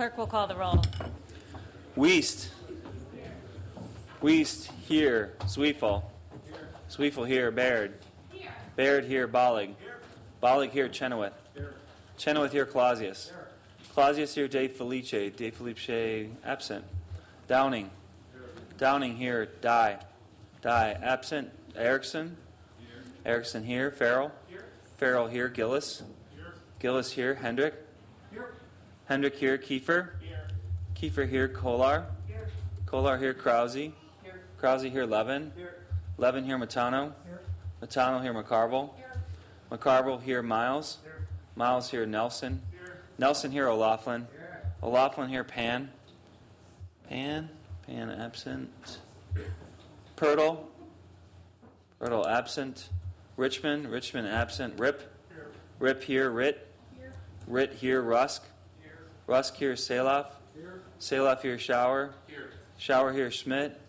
Clerk will call the roll. Wuest. Wuest here. Zweifel. Zweifel here. Bayrd. Bayrd here. Bollig. Bollig here. Chenoweth. Chenoweth here. Clausius. Clausius here. De Felice. De Felice absent. Downing. Downing here. Dye. Dye absent. Erickson. Erickson here. Ferrell. Here. Ferrell here. Gillis. Gillis here. Hendrick. Hendrick here. Kiefer. Here. Kiefer here. Kolar. Here. Kolar here. Krause. Here. Krause here. Levin. Here. Levin here. Matano. Here. Matano here. McCarville. Here. McCarville here. Miles. Here. Miles here. Nelson. Nelson here. O'Loughlin. Here. O'Loughlin here. Pan. Pan. Pan absent. Pertl. Pertl absent. Richmond. Richmond absent. Ripp. Here. Ripp here. Ritt. Ritt here. Rusk. Rusk here. Salov. Salov here. Schauer. Schauer here. Schmidt.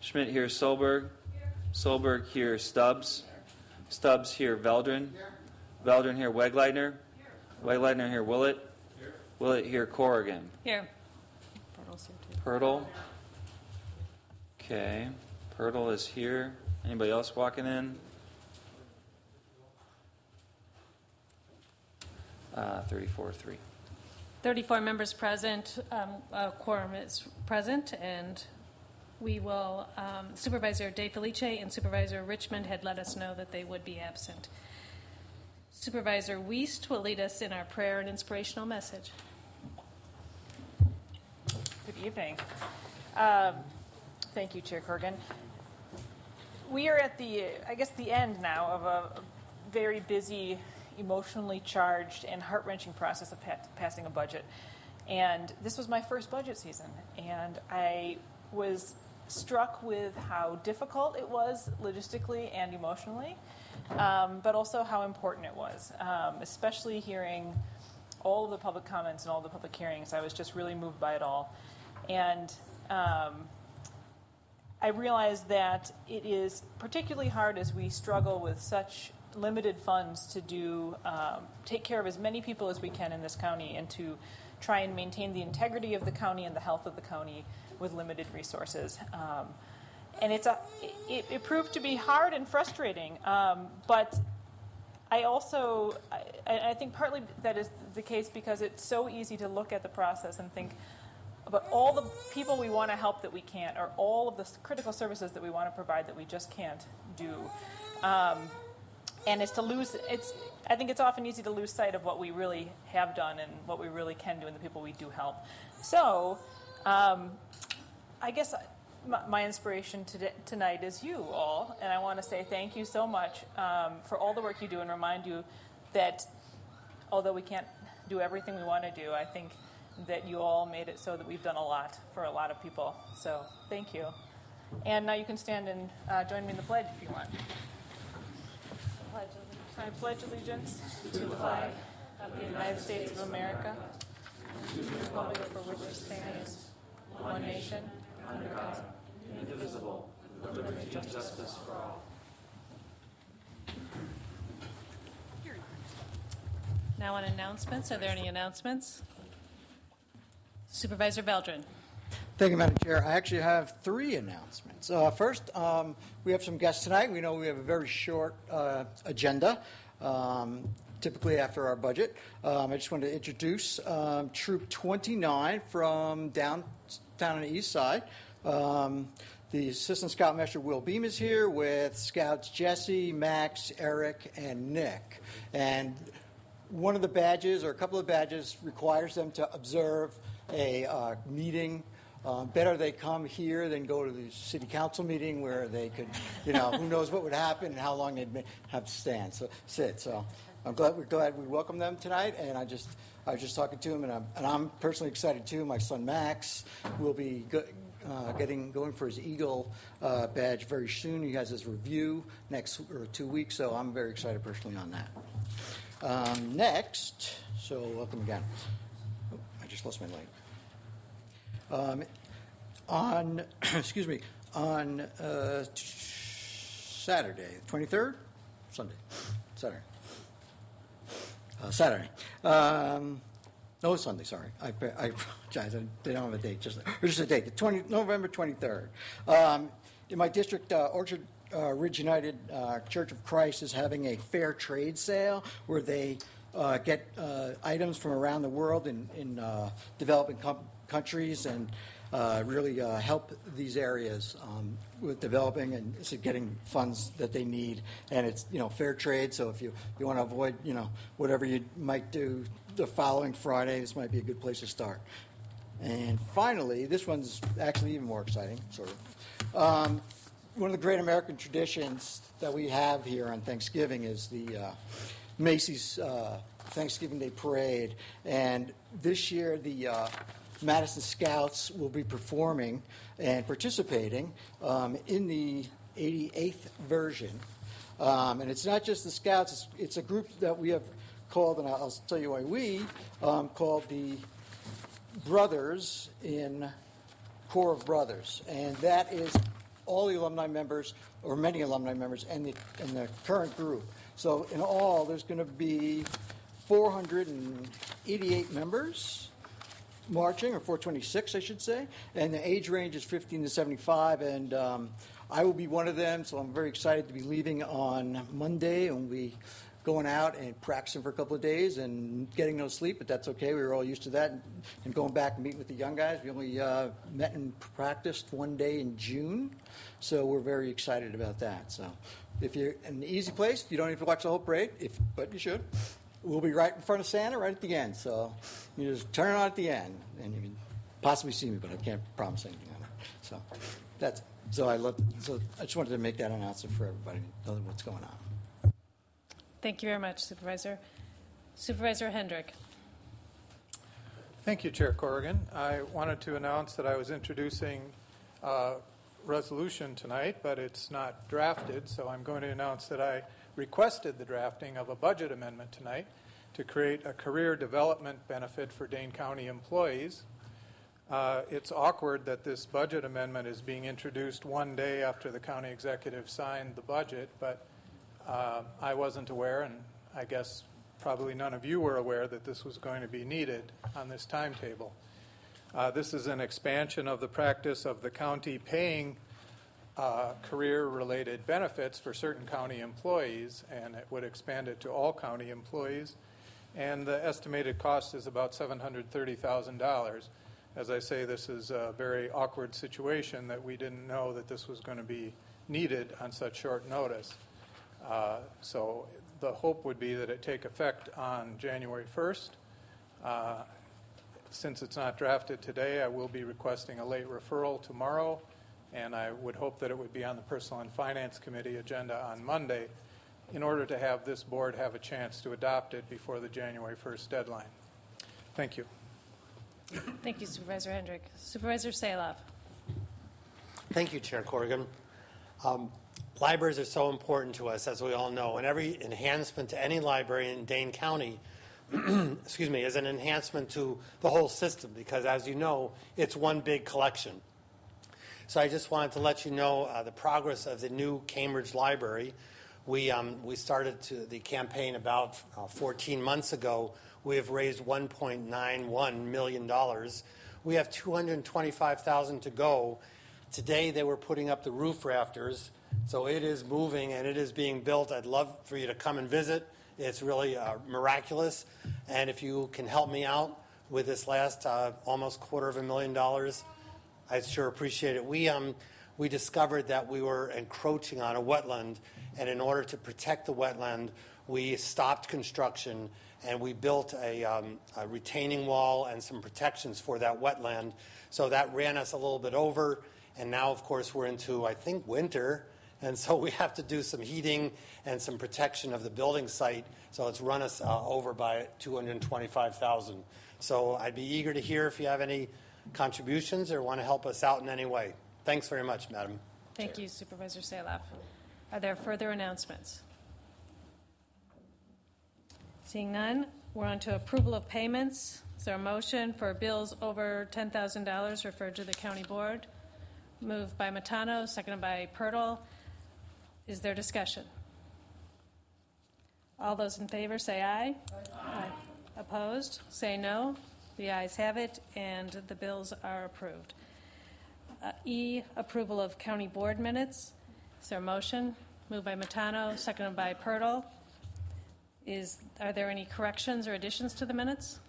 Schmidt here. Solberg. Solberg here. Stubbs. Stubbs here. Veldran. Veldran here. Wegleitner. Wegleitner here. Willett. Willett here. Corrigan. Here. Portal's here too. Pertl. Okay. Pertl is here. Anybody else walking in? Uh, 34 3. 34 members present, um, a quorum is present, and we will, um, Supervisor De Felice and Supervisor Richmond had let us know that they would be absent. Supervisor Wuest will lead us in our prayer and inspirational message. Good evening. Um, Thank you, Chair Corrigan. We are at the, I guess, the end now of a very busy, emotionally charged, and heart wrenching process of pa- passing a budget. And this was my first budget season, and I was struck with how difficult it was logistically and emotionally, um, but also how important it was, um, especially hearing all of the public comments and all the public hearings. I was just really moved by it all. And um, I realized that it is particularly hard as we struggle with such limited funds to do um, take care of as many people as we can in this county and to try and maintain the integrity of the county and the health of the county with limited resources. Um, and it's a, it, it proved to be hard and frustrating, um, but I also, I, I think partly that is the case because it's so easy to look at the process and think about all the people we want to help that we can't, or all of the critical services that we want to provide that we just can't do. Um, and it's to lose, it's, I think it's often easy to lose sight of what we really have done and what we really can do and the people we do help. So, um, I guess my, my inspiration today, tonight is you all, and I want to say thank you so much um, for all the work you do and remind you that although we can't do everything we want to do, I think that you all made it so that we've done a lot for a lot of people. So thank you. And now you can stand and uh, join me in the pledge if you want. I pledge allegiance to the flag of the United States of America, to the republic for which it stands, one nation, under God, indivisible, with liberty and justice for all. Now on announcements, are there any announcements? Supervisor Veldran. Thank you, Madam Chair. I actually have three announcements. Uh, first, um, we have some guests tonight. We know we have a very short uh, agenda, um, typically after our budget. Um, I just wanted to introduce um, Troop 29 from down, down on the east side. Um, the Assistant Scoutmaster Will Beam is here with Scouts Jesse, Max, Eric, and Nick. And one of the badges, or a couple of badges, requires them to observe a uh, meeting. Uh, better they come here than go to the city council meeting where they could, you know, who knows what would happen and how long they'd have to stand, so sit. So I'm glad we're glad we welcome them tonight. And I just I was just talking to him, and I'm, and I'm personally excited too. My son Max will be go, uh, getting going for his Eagle uh, badge very soon. He has his review next or two weeks, so I'm very excited personally on that. Um, next, so welcome again. Oh, I just lost my leg. Um, on, excuse me, on uh, Saturday, 23rd? Sunday, Saturday. Uh, Saturday. Um, No, Sunday, sorry. I I apologize, I- they don't have a date, just, just a date, the 20, November 23rd. Um, In my district, uh, Orchard uh, Ridge United uh, Church of Christ is having a fair trade sale where they uh, get uh, items from around the world in in uh, developing com- countries and uh, really uh, help these areas um, with developing and getting funds that they need. And it's, you know, fair trade, so if you, you want to avoid, you know, whatever you might do the following Friday, this might be a good place to start. And finally, this one's actually even more exciting, sort of. Um, one of the great American traditions that we have here on Thanksgiving is the uh, Macy's uh, Thanksgiving Day Parade. And this year, the uh, Madison Scouts will be performing and participating um, in the 88th version. Um, and it's not just the Scouts, it's, it's a group that we have called, and I'll, tell you why we, um, called the Brothers in Corps of Brothers. And that is all the alumni members, or many alumni members, and the, and the current group. So in all, there's going to be 488 members marching, or 426, I should say, and the age range is 15 to 75, and um, I will be one of them, so I'm very excited to be leaving on Monday, and we'll be going out and practicing for a couple of days and getting no sleep, but that's okay. We were all used to that, and, going back and meeting with the young guys. We only uh, met and practiced one day in June, so we're very excited about that. So if you're in an easy place, you don't have to watch the whole parade, if, but you should. We'll be right in front of Santa, right at the end. So you just turn it on at the end, and you can possibly see me, but I can't promise anything on it. So that's so I love. So I just wanted to make that announcement for everybody to know what's going on. Thank you very much, Supervisor. Supervisor Hendrick. Thank you, Chair Corrigan. I wanted to announce that I was introducing a resolution tonight, but it's not drafted, so I'm going to announce that I requested the drafting of a budget amendment tonight to create a career development benefit for Dane County employees. Uh, It's awkward that this budget amendment is being introduced one day after the county executive signed the budget, but uh, I wasn't aware, and I guess probably none of you were aware that this was going to be needed on this timetable. Uh, This is an expansion of the practice of the county paying uh, career-related benefits for certain county employees, and it would expand it to all county employees. And the estimated cost is about $730,000. As I say, this is a very awkward situation that we didn't know that this was going to be needed on such short notice. Uh, So the hope would be that it take effect on January 1st. Uh, Since it's not drafted today, I will be requesting a late referral tomorrow, and I would hope that it would be on the Personnel and Finance Committee agenda on Monday in order to have this board have a chance to adopt it before the January 1st deadline. Thank you. Thank you, Supervisor Hendrick. Supervisor Salov. Thank you, Chair Corrigan. Um, libraries are so important to us, as we all know, and every enhancement to any library in Dane County, excuse me, is an enhancement to the whole system because, as you know, it's one big collection. So I just wanted to let you know uh, the progress of the new Cambridge Library. We, um, we started the campaign about uh, 14 months ago. We have raised $1.91 million. We have 225,000 to go. Today they were putting up the roof rafters, so it is moving and it is being built. I'd love for you to come and visit. It's really uh, miraculous. And if you can help me out with this last uh, almost quarter of a million dollars, I'd sure appreciate it. We, um, we discovered that we were encroaching on a wetland, and in order to protect the wetland, we stopped construction and we built a, um, a retaining wall and some protections for that wetland. So that ran us a little bit over, and now, of course, we're into, I think, winter. And so we have to do some heating and some protection of the building site. So it's run us uh, over by 225,000. So I'd be eager to hear if you have any contributions or want to help us out in any way. Thanks very much, Madam. Thank you, Supervisor Salov. Are there further announcements? Seeing none, we're on to approval of payments. Is there a motion for bills over $10,000 referred to the county board? Moved by Matano, seconded by Pertl. Is there discussion? All those in favor say aye. Aye. Opposed, say no. The ayes have it, and the bills are approved. Uh, E, approval of county board minutes. Is there a motion? Moved by Matano, seconded by Pertl. Is, are there any corrections or additions to the minutes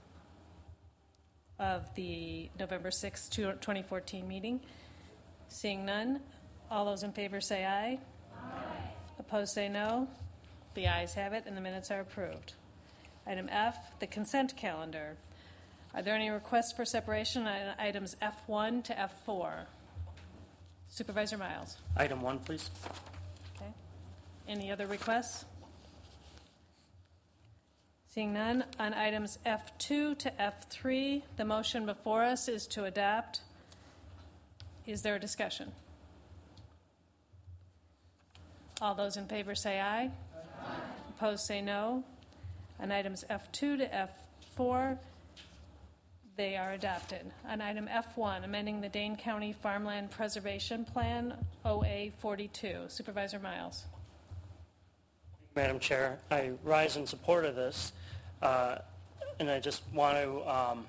of the November 6, 2014 meeting? Seeing none, all those in favor say aye. Opposed, say no. The ayes have it, and the minutes are approved. Item F, the consent calendar. Are there any requests for separation on items F1 to F4? Supervisor Miles. Item one, please. Okay. Any other requests? Seeing none, on items F2 to F3, the motion before us is to adopt. Is there a discussion? All those in favor say aye. Opposed say no. On items F2 to F4, they are adopted. On item F1, amending the Dane County Farmland Preservation Plan, OA 42. Supervisor Miles. Madam Chair, I rise in support of this, uh, and I just want to um,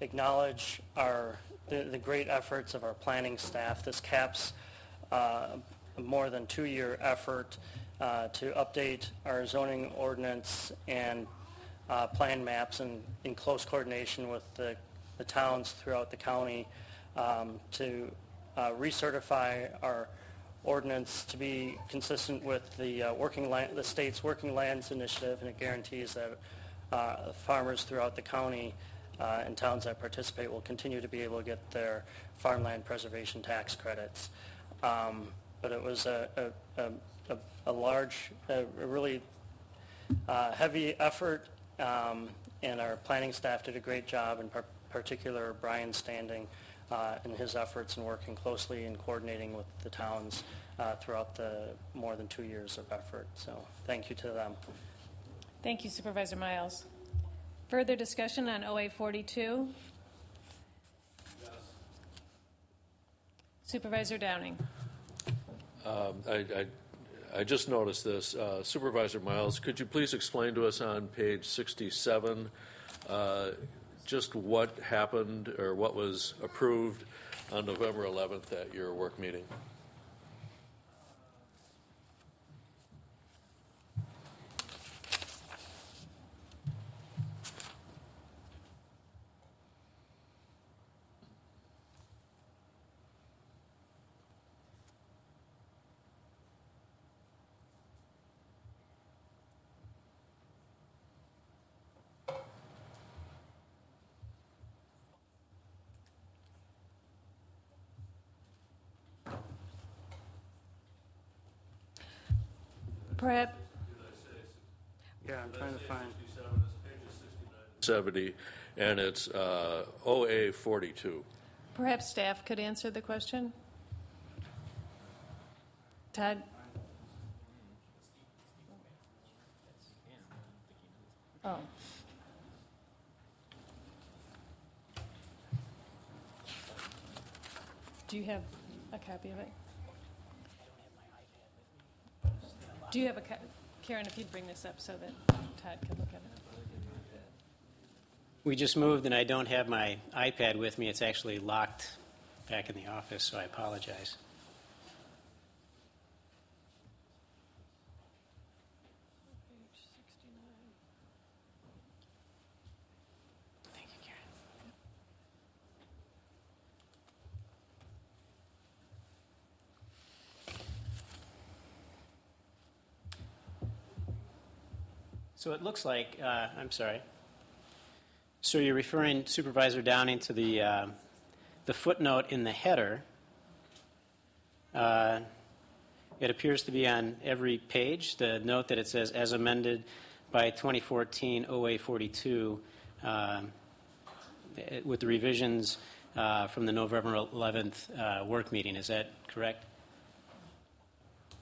acknowledge our, the the great efforts of our planning staff. This caps uh, a more than two-year effort uh, to update our zoning ordinance and uh, plan maps and in close coordination with the, the towns throughout the county um, to uh, recertify our ordinance to be consistent with the uh, working land, the state's Working Lands Initiative, and it guarantees that uh, farmers throughout the county uh, and towns that participate will continue to be able to get their farmland preservation tax credits. Um, But it was a, a, a- a, large, a really uh, heavy effort, um, and our planning staff did a great job, in par- particular Brian Standing uh, in his efforts in working closely and coordinating with the towns uh, throughout the more than two years of effort. So thank you to them. Thank you Supervisor Miles. Further discussion on OA 42? Yes. Supervisor Downing. I, I, I just noticed this. Uh, Supervisor Miles, could you please explain to us on page 67 uh, just what happened or what was approved on November 11th at your work meeting? Perhaps, Yeah, I'm trying to find. 70, and it's uh, OA 42. perhaps staff could answer the question? Todd? Oh. Do you have a copy of it? Do you have a, Karen, if you'd bring this up so that Todd can look at it. We just moved, and I don't have my iPad with me. It's actually locked back in the office, so I apologize. So it looks like, uh, I'm sorry. So you're referring, Supervisor Downing, to the, uh, the footnote in the header. Uh, It appears to be on every page, the note that it says, as amended by 2014 OA 42, um, eh, with the revisions uh, from the November 11th uh, work meeting. Is that correct?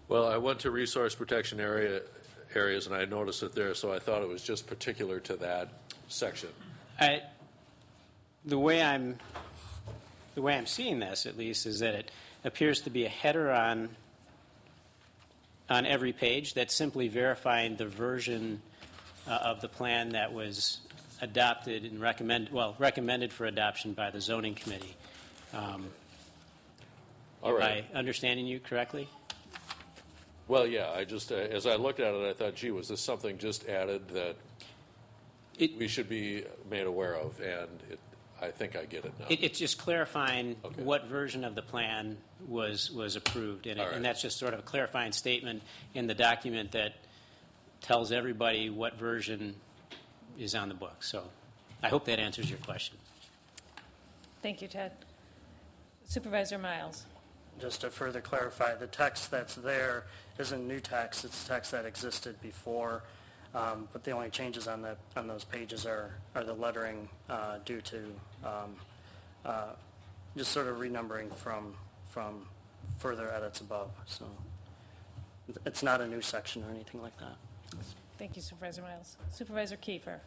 Well, I went to resource protection area, areas, and I noticed it there, so I thought it was just particular to that section. I, the way I'm, the way I'm seeing this, at least, is that it appears to be a header on, on every page that's simply verifying the version uh, of the plan that was adopted and recommend, well, recommended for adoption by the zoning committee. Um, All Am. I understanding you correctly? Well, yeah, I just, uh, as I looked at it, I thought, gee, was this something just added that It- we should be made aware of? And it, I think I get it now. It, it's just clarifying Okay. what version of the plan was, was approved. And, it- All right. and that's just sort of a clarifying statement in the document that tells everybody what version is on the book. So I hope that answers your question. Thank you, Ted. Supervisor Miles. Just to further clarify, the text that's there isn't new text, it's text that existed before, um, but the only changes on that, on those pages are, are the lettering uh, due to um, uh, just sort of renumbering from, from further edits above, so it's not a new section or anything like that. Thank you, Supervisor Miles. Supervisor Kiefer.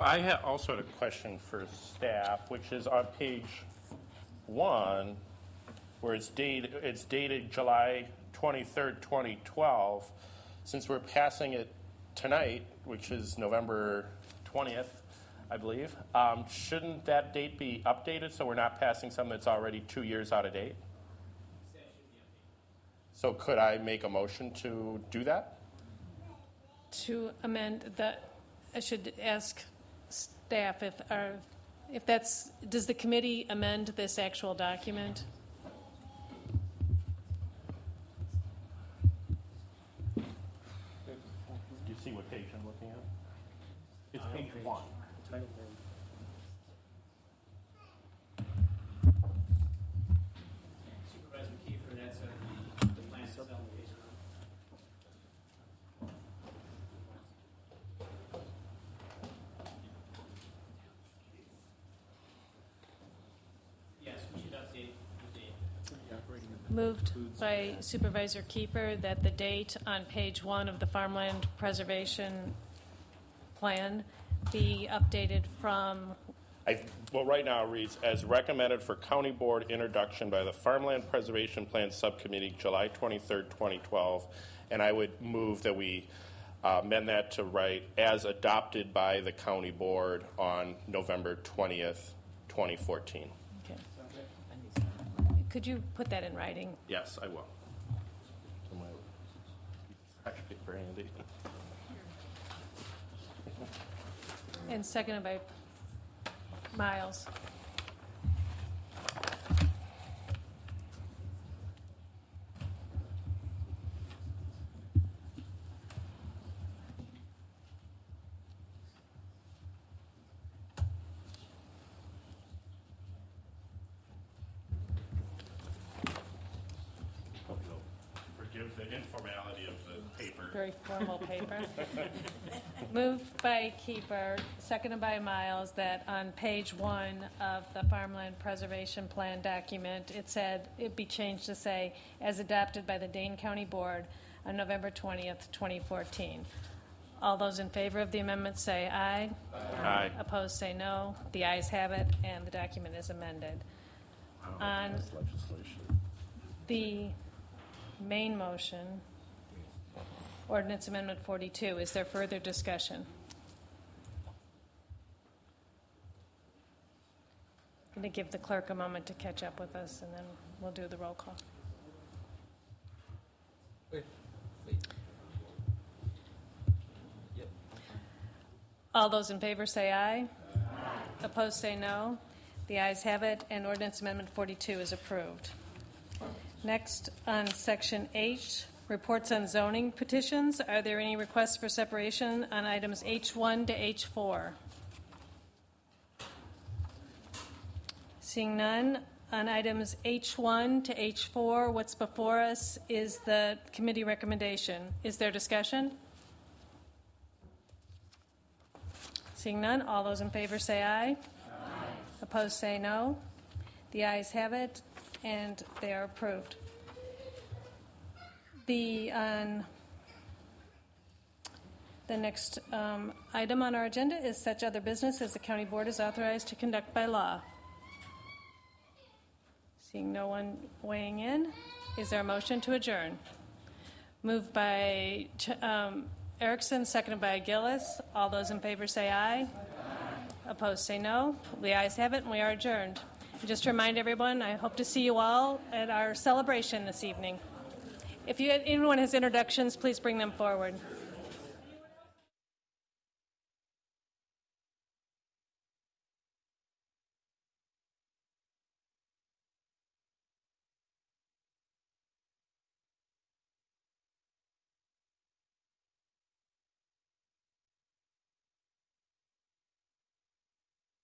I ha also had a question for staff, which is on page one, where it's dated, it's dated July 23rd, 2012. Since we're passing it tonight, which is November 20th, I believe, um, shouldn't that date be updated so we're not passing something that's already two years out of date? So could I make a motion to do that? To amend the, I should ask staff if, are, if that's, does the committee amend this actual document? See what page I'm looking at? It's page one. Supervisor Kiefer, that's the plan itself. Yes, we should update the date. Moved by Supervisor Kiefer that the date on page one of the farmland preservation plan be updated from, I, well, right now it reads, as recommended for county board introduction by the Farmland Preservation Plan Subcommittee, July 23rd, 2012. And I would move that we uh, amend that to write, as adopted by the county board on November 20th, 2014. Could you put that in writing? Yes, I will. So my- Scratch paper handy. And seconded by Miles. Forgive the informality of the paper. Very formal paper. Moved by Kiefer, seconded by Miles, that on page one of the Farmland Preservation Plan document, it said, it be changed to say, as adopted by the Dane County Board on November 20th, 2014. All those in favor of the amendment say aye. Aye. Opposed, say no. The ayes have it, and the document is amended. On the main motion, ordinance amendment 42, is there further discussion? I'm going to give the clerk a moment to catch up with us, and then we'll do the roll call. All those in favor say aye. Opposed say no. The ayes have it, and ordinance amendment 42 is approved. Next, on section H, reports on zoning petitions. Are there any requests for separation on items H1 to H4? Seeing none, on items H1 to H4, what's before us is the committee recommendation. Is there discussion? Seeing none, all those in favor say aye. Opposed say no. The ayes have it, and they are approved. The, um, the next um, item on our agenda is such other business as the county board is authorized to conduct by law. Seeing no one weighing in, is there a motion to adjourn? Moved by um, Erickson, seconded by Gillis. All those in favor say aye. Opposed, say no. The ayes have it, and we are adjourned. Just to remind everyone, I hope to see you all at our celebration this evening. If you, anyone has introductions, please bring them forward.